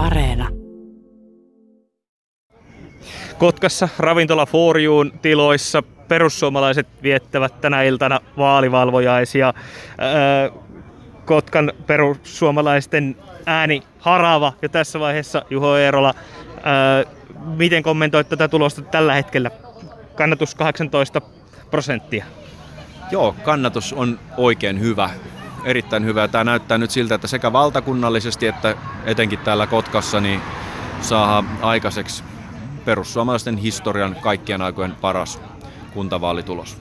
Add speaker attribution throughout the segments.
Speaker 1: Areena.
Speaker 2: Kotkassa ravintola Forjuun tiloissa perussuomalaiset viettävät tänä iltana vaalivalvojaisia. Kotkan perussuomalaisten ääni harava jo tässä vaiheessa, Juho Eerola. Miten kommentoit tätä tulosta tällä hetkellä? Kannatus 18 prosenttia.
Speaker 3: Joo, kannatus on oikein hyvä. Erittäin hyvä. Tämä näyttää nyt siltä, että sekä valtakunnallisesti että etenkin täällä Kotkassa niin saa aikaiseksi perussuomalaisten historian kaikkien aikojen paras kuntavaalitulos.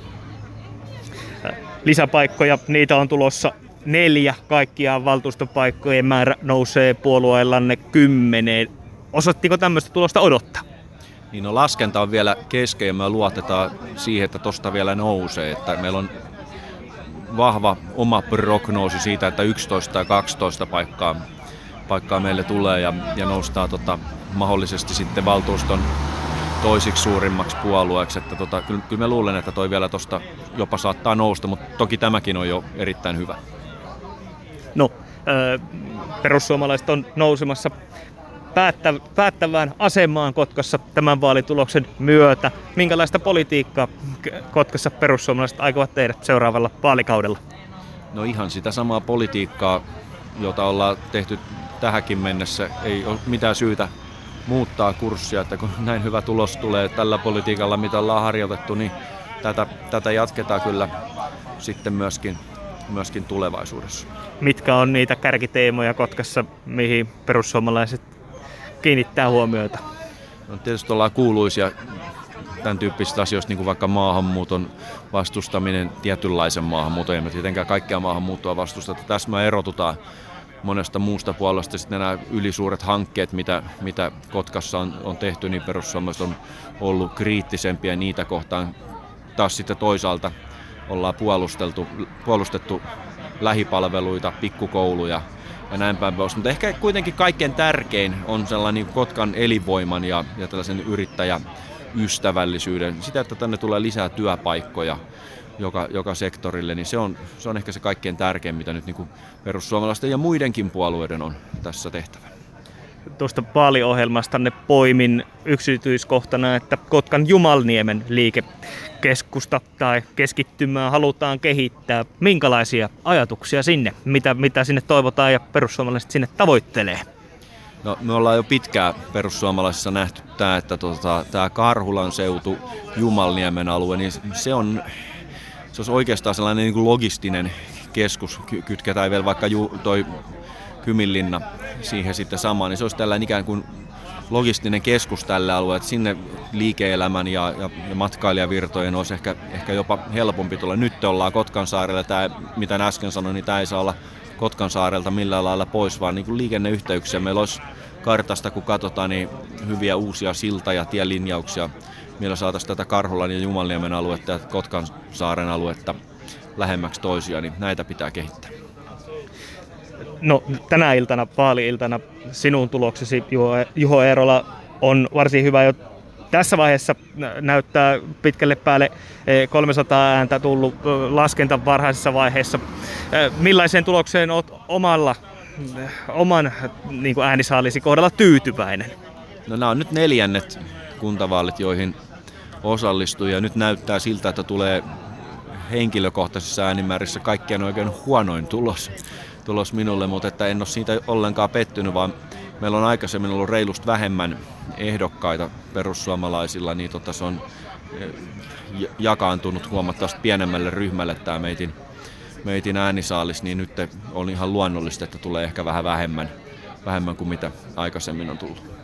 Speaker 2: Lisäpaikkoja, niitä on tulossa neljä. Kaikkiaan valtuustopaikkojen määrä nousee puolueellanne kymmeneen. Osoittiko tämmöistä tulosta odottaa?
Speaker 3: Niin no laskenta on vielä kesken ja me luotetaan siihen, että tosta vielä nousee. Että meillä on vahva oma prognoosi siitä, että 11 tai 12 paikkaa, paikkaa meille tulee ja, ja noustaa tota, mahdollisesti sitten valtuuston toisiksi suurimmaksi puolueeksi. Että tota, kyllä, kyllä mä luulen, että toi vielä tuosta jopa saattaa nousta, mutta toki tämäkin on jo erittäin hyvä.
Speaker 2: No, perussuomalaiset on nousemassa päättä, päättävään asemaan Kotkassa tämän vaalituloksen myötä. Minkälaista politiikkaa Kotkassa perussuomalaiset aikovat tehdä seuraavalla vaalikaudella?
Speaker 3: No ihan sitä samaa politiikkaa, jota ollaan tehty tähänkin mennessä. Ei ole mitään syytä muuttaa kurssia, että kun näin hyvä tulos tulee tällä politiikalla, mitä ollaan harjoitettu, niin tätä, tätä jatketaan kyllä sitten myöskin, myöskin tulevaisuudessa.
Speaker 2: Mitkä on niitä kärkiteemoja Kotkassa, mihin perussuomalaiset kiinnittää huomiota?
Speaker 3: No, tietysti ollaan kuuluisia tämän tyyppisistä asioista, niin kuin vaikka maahanmuuton vastustaminen, tietynlaisen maahanmuuton, ei tietenkään kaikkea maahanmuuttoa vastusteta. Tässä me erotutaan monesta muusta puolesta. Sitten nämä ylisuuret hankkeet, mitä, mitä Kotkassa on, on tehty, niin perussuomalaiset on ollut kriittisempiä niitä kohtaan. Taas sitten toisaalta ollaan puolusteltu, puolustettu lähipalveluita, pikkukouluja ja näin päin pois. Mutta ehkä kuitenkin kaikkein tärkein on sellainen niin Kotkan elinvoiman ja, ja tällaisen yrittäjäystävällisyyden, sitä, että tänne tulee lisää työpaikkoja joka, joka sektorille, niin se on, se on ehkä se kaikkein tärkein, mitä nyt niin perussuomalaisten ja muidenkin puolueiden on tässä tehtävä.
Speaker 2: Tuosta vaaliohjelmastanne poimin yksityiskohtana, että Kotkan Jumalniemen liikekeskusta tai keskittymää halutaan kehittää. Minkälaisia ajatuksia sinne? Mitä, mitä sinne toivotaan ja perussuomalaiset sinne tavoittelee?
Speaker 3: No, me ollaan jo pitkään perussuomalaisissa nähty tämä, että tota, tämä Karhulan seutu, Jumalniemen alue, niin se on se olisi oikeastaan sellainen niin kuin logistinen keskus, kytketään vielä vaikka ju, toi Kyminlinna siihen sitten samaan, niin se olisi tällainen ikään kuin logistinen keskus tälle alueelle, että sinne liike-elämän ja, ja, ja matkailijavirtojen olisi ehkä, ehkä jopa helpompi tulla. Nyt ollaan Kotkansaarella, tämä, mitä äsken sanoin, niin tämä ei saa olla Kotkansaarelta millään lailla pois, vaan niin kuin liikenneyhteyksiä. Meillä olisi kartasta, kun katsotaan, niin hyviä uusia silta- ja tielinjauksia millä saataisiin tätä Karhulan ja Jumalniemen aluetta ja Kotkan saaren aluetta lähemmäksi toisia, niin näitä pitää kehittää.
Speaker 2: No tänä iltana, vaali-iltana, sinun tuloksesi Juho, Juho Eerola on varsin hyvä jo tässä vaiheessa näyttää pitkälle päälle 300 e, ääntä tullut laskenta varhaisessa vaiheessa. E, millaiseen tulokseen olet omalla, oman niin äänisaalisi kohdalla tyytyväinen?
Speaker 3: No nämä on nyt neljännet kuntavaalit, joihin osallistuu ja nyt näyttää siltä, että tulee henkilökohtaisessa äänimäärissä kaikkien oikein huonoin tulos, tulos minulle, mutta että en ole siitä ollenkaan pettynyt, vaan meillä on aikaisemmin ollut reilusti vähemmän ehdokkaita perussuomalaisilla, niin tota se on eh, jakaantunut huomattavasti pienemmälle ryhmälle tämä meitin, meitin äänisaalis, niin nyt on ihan luonnollista, että tulee ehkä vähän vähemmän, vähemmän kuin mitä aikaisemmin on tullut.